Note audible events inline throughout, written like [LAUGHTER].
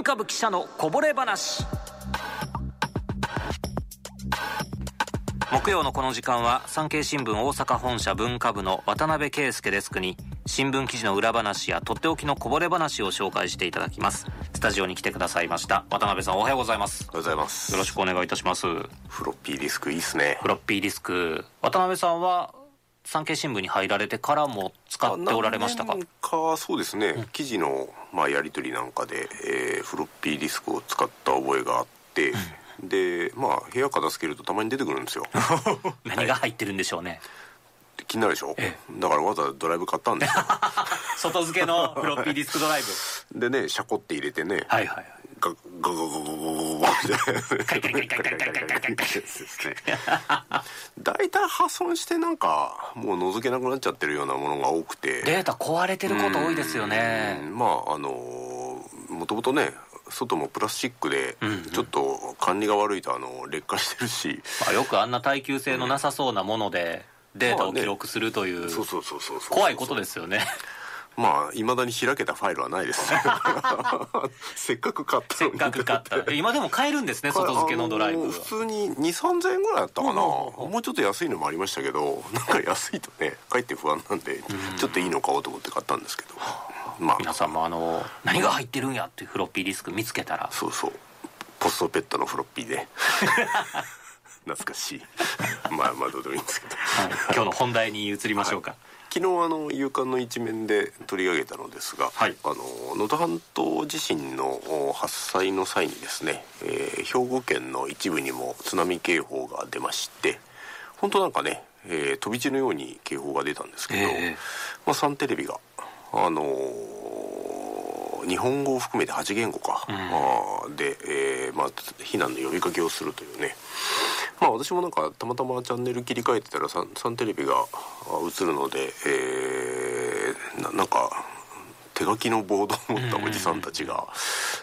文化部記者のこぼれ話。木曜のこの時間は産経新聞大阪本社文化部の渡辺圭介デスクに新聞記事の裏話やとっておきのこぼれ話を紹介していただきます。スタジオに来てくださいました渡辺さんおはようございます。おはようございます。よろしくお願いいたします。フロッピーディスクいいっすね。フロッピーディスク。渡辺さんは産経新聞に入られてからも使っておられましたか？かそうですね、記事の、まあ、やり取りなんかで、えーフロッピーディスクを使った覚えがあって、でまあ部屋片付けるとたまに出てくるんですよ。[LAUGHS] 何が入ってるんでしょうね、気になるでしょ？だからわざわざドライブ買ったんですよ。[LAUGHS] 外付けのフロッピーディスクドライブ。でねシャコって入れてね、はいはいガガガガガガガガってカリカリカリカリカリカリカリカリカリですね大体破損してなんかもう覗けなくなっちゃってるようなものが多くてデータ壊れてること多いですよねまああのもともとね外もプラスチックでちょっと管理が悪いとあの劣化してるし、まあ、よくあんな耐久性のなさそうなものでデータを記録するというそうそうそうそう怖いことですよねまあいまだに開けたファイルはないです。ね [LAUGHS] せっかく買ったせっかく買った。今でも買えるんですね外付けのドライブ普通に2 3千円ぐらいだったかな、うんもうちょっと安いのもありましたけどなんか安いとねかえって不安なんで、ちょっといいの買おうと思って買ったんですけど。まあ皆さんもあ。の何が入ってるんやっていうフロッピーディスク見つけたら。そうそう。ポストペットのフロッピーで [LAUGHS] 懐かしい。[LAUGHS] まあまあどうでもいいんですけど。はい。今日の本題に移りましょうか、昨日あの夕刊の一面で取り上げたのですが、はい。あの能登半島地震のお発災の際にですね、えー兵庫県の一部にも津波警報が出まして本当なんかね、えー飛び地のように警報が出たんですけど、ええ。まあ、サンテレビがあのー日本語を含めて8言語か、あーで、えーまあ、避難の呼びかけをするというねまあ私もなんかたまたまチャンネル切り替えてたらサンサンテレビがあ映るので、えーななんか手書きのボードを持ったおじさんたちが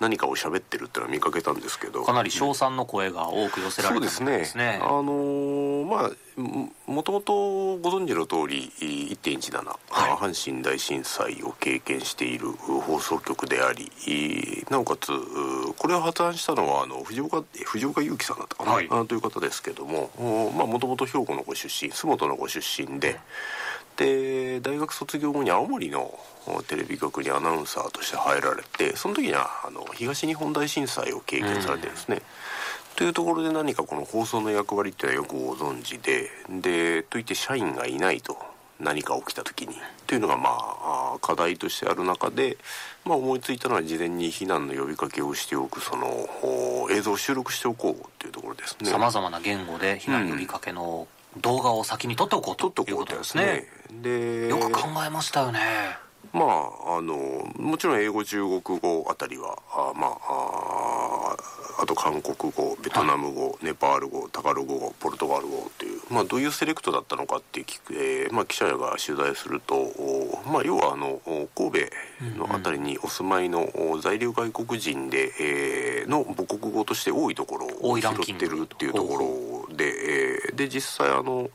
何かを喋ってるっていうのは見かけたんですけど。かなり称賛の声が多く寄せられたそうですね。すね。あのーまあももともとご存知の通り1.17、はい。阪神大震災を経験している放送局でありなおかつこれを発案したのはあの藤岡藤岡祐樹さんだったかな、はい。あという方ですけどももともと兵庫のご出身洲本のご出身で。で大学卒業後に青森のテレビ局にアナウンサーとして入られてその時にはあの東日本大震災を経験されてですね、というところで何かこの放送の役割っていうのはよくご存知ででといって社員がいないと何か起きた時にというのがまああ課題としてある中で、まあ、思いついたのは事前に避難の呼びかけをしておくそのお映像を収録しておこうというところですね。さまざまな言語で避難呼びかけの動画を先に撮っておこうということですね。でよく考えましたよねまああのもちろん英語中国語あたりはあまあああと韓国語ベトナム語、ネパール語タガログ語ポルトガル語っていう、まあ、どういうセレクトだったのかって聞く、えーまあ、記者が取材すると、おまあ、要はあのお神戸のあたりにお住まいのお在留外国人で、えーの母国語として多いところを拾ってるっていうところで、えーで実際あの、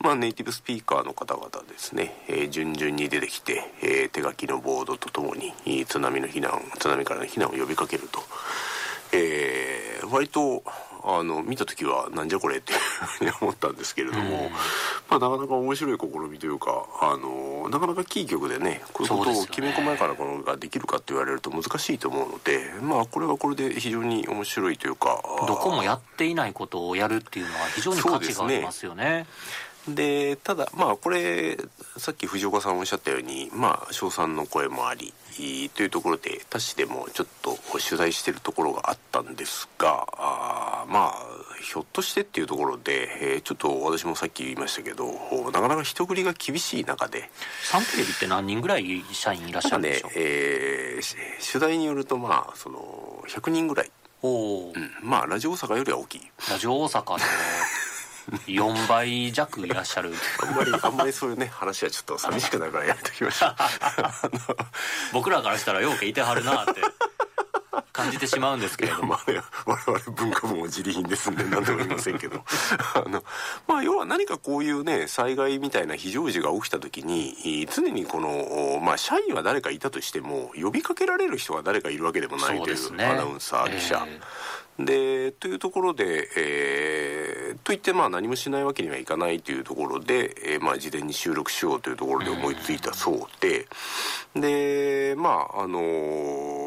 まあ、ネイティブスピーカーの方々ですね、えー順々に出てきて、えー手書きのボードとともにえー津波の避難津波からの避難を呼びかけると、えー割とあの見た時はなんじゃこれっていうふうに思ったんですけれども、まあ、なかなか面白い試みというかあのなかなかキー局でねこういうことをきめ細やかなものができるかって言われると難しいと思うのでまあこれはこれで非常に面白いというかどこもやっていないことをやるっていうのは非常に価値がありますよねでただまあこれさっき藤岡さんおっしゃったようにまあ称賛の声もありというところで他市でもちょっと取材してるところがあったんですがあーまあひょっとしてっていうところで、えーちょっと私もさっき言いましたけどなかなか人繰りが厳しい中でサンテレビって何人ぐらい社員いらっしゃるんでしょう、えーし取材によるとまあその100人ぐらい、おお、うん、まあラジオ大阪よりは大きい。ラジオ大阪の4倍弱いらっしゃる。あんまりあんまりそういうね話はちょっと寂しくなるからやめときましょう。あ [LAUGHS] の僕らからしたらようけいてはるなって。感じてしまうんですけれども、まあ、我々文化部も自利品ですんで何とも言いませんけど。[LAUGHS] あの、まあ、要は何かこういうね災害みたいな非常時が起きた時に常にこの、まあ、社員は誰かいたとしても呼びかけられる人が誰かいるわけでもないという、ね、アナウンサー記者。えーでというところで、えー、といってまあ何もしないわけにはいかないというところで、えー、まあ事前に収録しようというところで思いついたそうで、でまああのー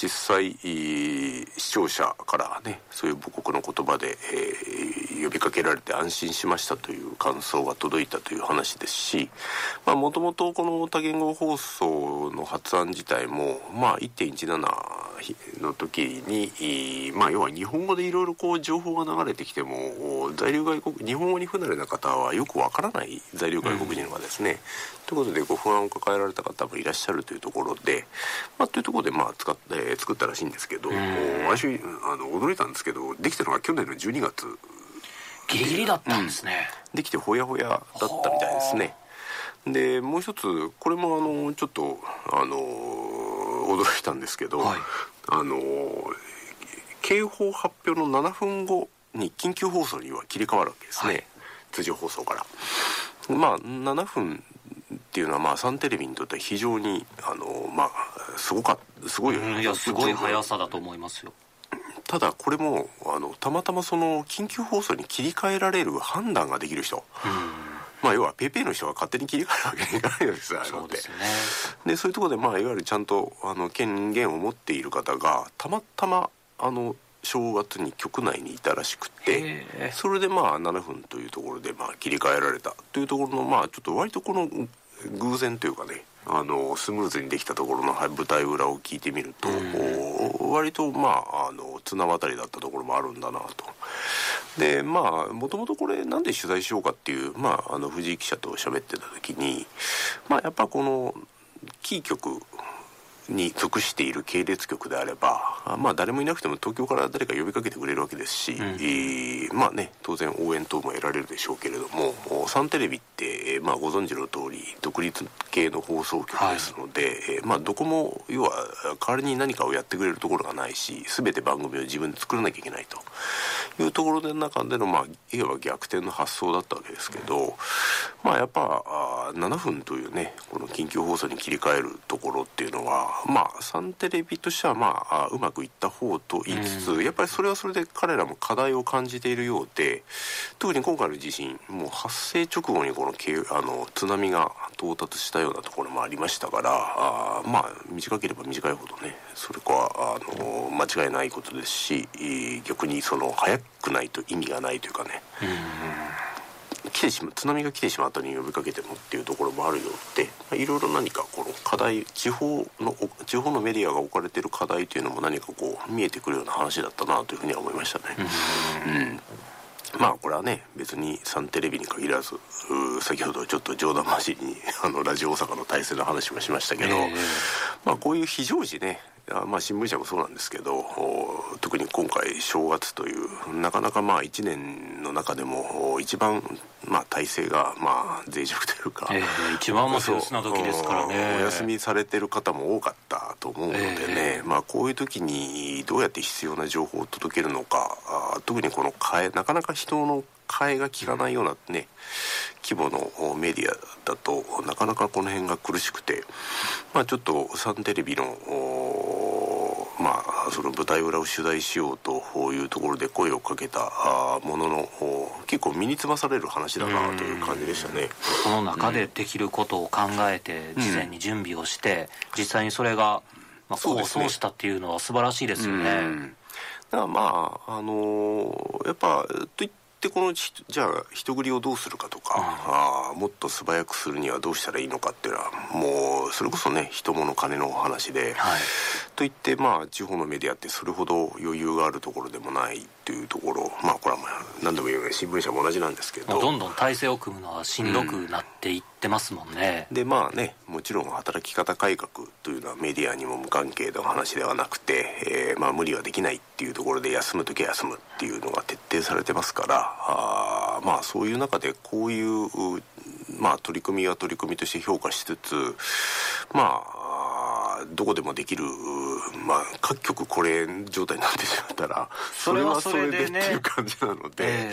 実際視聴者からねそういう母国の言葉で、えー、呼びかけられて安心しましたという感想が届いたという話ですしもともとこの多言語放送の発案自体もまあ1.17の時に、まあ、要は日本語でいろいろこう情報が流れてきても在留外国日本語に不慣れな方はよくわからない在留外国人がですね、うん、ということでご不安を抱えられた方もいらっしゃるというところで、まあ、というところでまあ使って、えー、作ったらしいんですけど、うん、私あの驚いたんですけどできたのが去年の12月。ギリギリだったんですね、うん、できてほやほやだったみたいですね。でもう一つこれもあのちょっとあの驚いたんですけど、はい、あの警報発表の7分後に緊急放送には切り替わるわけですね、はい、通常放送から。まあ7分っていうのはまあサンテレビにとっては非常にあのまあすごかすごい、いやすごい速さだと思いますよ。ただこれもあのたまたまその緊急放送に切り替えられる判断ができる人、まあ要は PayPay の人が勝手に切り替えるわけにいかないわけで。すよそうですね。でそういうところでまあいわゆるちゃんとあの権限を持っている方がたまたまあの正月に局内にいたらしくてそれでまあ7分というところでまあ切り替えられたというところのまあちょっと割とこの偶然というかねあのスムーズにできたところの舞台裏を聞いてみると、割とまああの綱渡りだったところもあるんだなと。でまあもともとこれなんで取材しようかっていう、まあ、あの藤井記者と喋ってた時に、まあ、やっぱこのキー局に属している系列局であれば、まあ、誰もいなくても東京から誰か呼びかけてくれるわけですし、うん、えー、まあね、当然応援等も得られるでしょうけれどもサンテレビって、まあ、ご存知の通り独立系の放送局ですので、はい、まあ、どこも要は代わりに何かをやってくれるところがないし全て番組を自分で作らなきゃいけないというところの中での、まあ、いわば逆転の発想だったわけですけど、まあ、やっぱあ7分というねこの緊急放送に切り替えるところっていうのはまあサンテレビとしてはまあうまくいった方と言いつつ、うん、やっぱりそれはそれで彼らも課題を感じているようで特に今回の地震もう発生直後にこのあの津波が到達したようなところもありましたからあまあ短ければ短いほどねそれはあの間違いないことですし逆にその早くないと意味がないというかね。うん来てしま津波が来てしまったに呼びかけてもっていうところもあるようで、まあ、いろいろ何かこの課題地方の地方のメディアが置かれている課題というのも何かこう見えてくるような話だったなというふうには思いましたね。うんまあこれはね別にサンテレビに限らず先ほどちょっと冗談交じりにあのラジオ大阪の体制の話もしましたけど、えー、まあこういう非常時ねまあ、新聞社もそうなんですけど特に今回正月というなかなかまあ1年の中でも一番まあ体制がまあ脆弱というか、えー、一番まあ手な時ですからね。お休みされてる方も多かったと思うのでね、えー、まあこういう時にどうやって必要な情報を届けるのか特にこの替えなかなか人の替えが効かないようなね規模のメディアだとなかなかこの辺が苦しくてまあちょっとサンテレビのまあ、その舞台裏を取材しようというところで声をかけたものの結構身につまされる話だなという感じでしたね。この中でできることを考えて事前に準備をして、実際にそれが、まあ、構想したっていうのは素晴らしいですよね。だからまああのー、やっぱといっってこのじゃあ人繰りをどうするかとか、うん、あもっと素早くするにはどうしたらいいのかっていうのはもうそれこそね人物金の話で、はい、といってまあ地方のメディアってそれほど余裕があるところでもないっていうところまあこれはまあ何でも言うように新聞社も同じなんですけど。どんどん体制を組むのはしんどくなっていってますもんね、うん、でまあねもちろん働き方改革というのはメディアにも無関係の話ではなくて、えー、まあ無理はできないっていうところで休む時は休むっていうのが徹底されてますからあまあそういう中でこういうまあ取り組みは取り組みとして評価しつつまあどこでもできるまあ各局これ状態になってしまったら [LAUGHS] それはそれでっていう感じなので、え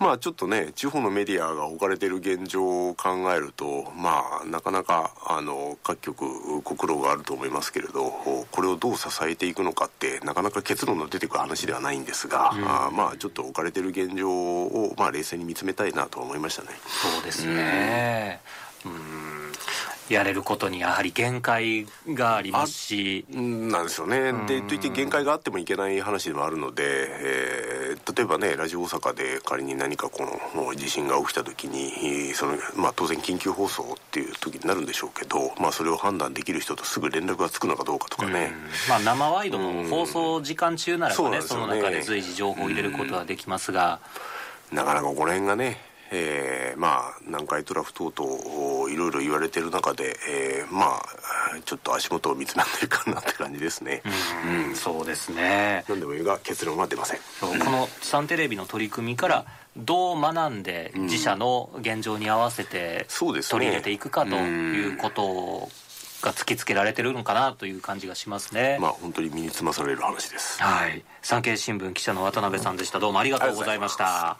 ー、まあちょっとね地方のメディアが置かれている現状を考えるとまあなかなかあの各局ご苦労があると思いますけれどこれをどう支えていくのかってなかなか結論の出てくる話ではないんですが、うん、あまあちょっと置かれている現状を、まあ、冷静に見つめたいなと思いましたね。そうですね、うんやれることにやはり限界がありますし。なんですよね、でといって限界があってもいけない話でもあるので、えー、例えばねラジオ大阪で仮に何かこの地震が起きた時にその、まあ、当然緊急放送っていう時になるんでしょうけど、まあ、それを判断できる人とすぐ連絡がつくのかどうかとかね、まあ、生ワイドの放送時間中ならばね,、その中で随時情報を入れることはできますが。なかなかこの辺がねえー、まあ南海トラフ等々いろいろ言われてる中で、えー、まあちょっと足元を見つめていかなって感じですね。うん、そうですね。何でもいいが結論は出ません。このサンテレビの取り組みからどう学んで自社の現状に合わせて取り入れていくかということが突きつけられてるのかなという感じがしますね。まあ本当に身につまされる話です。はい。産経新聞記者の渡辺さんでした。どうもありがとうございました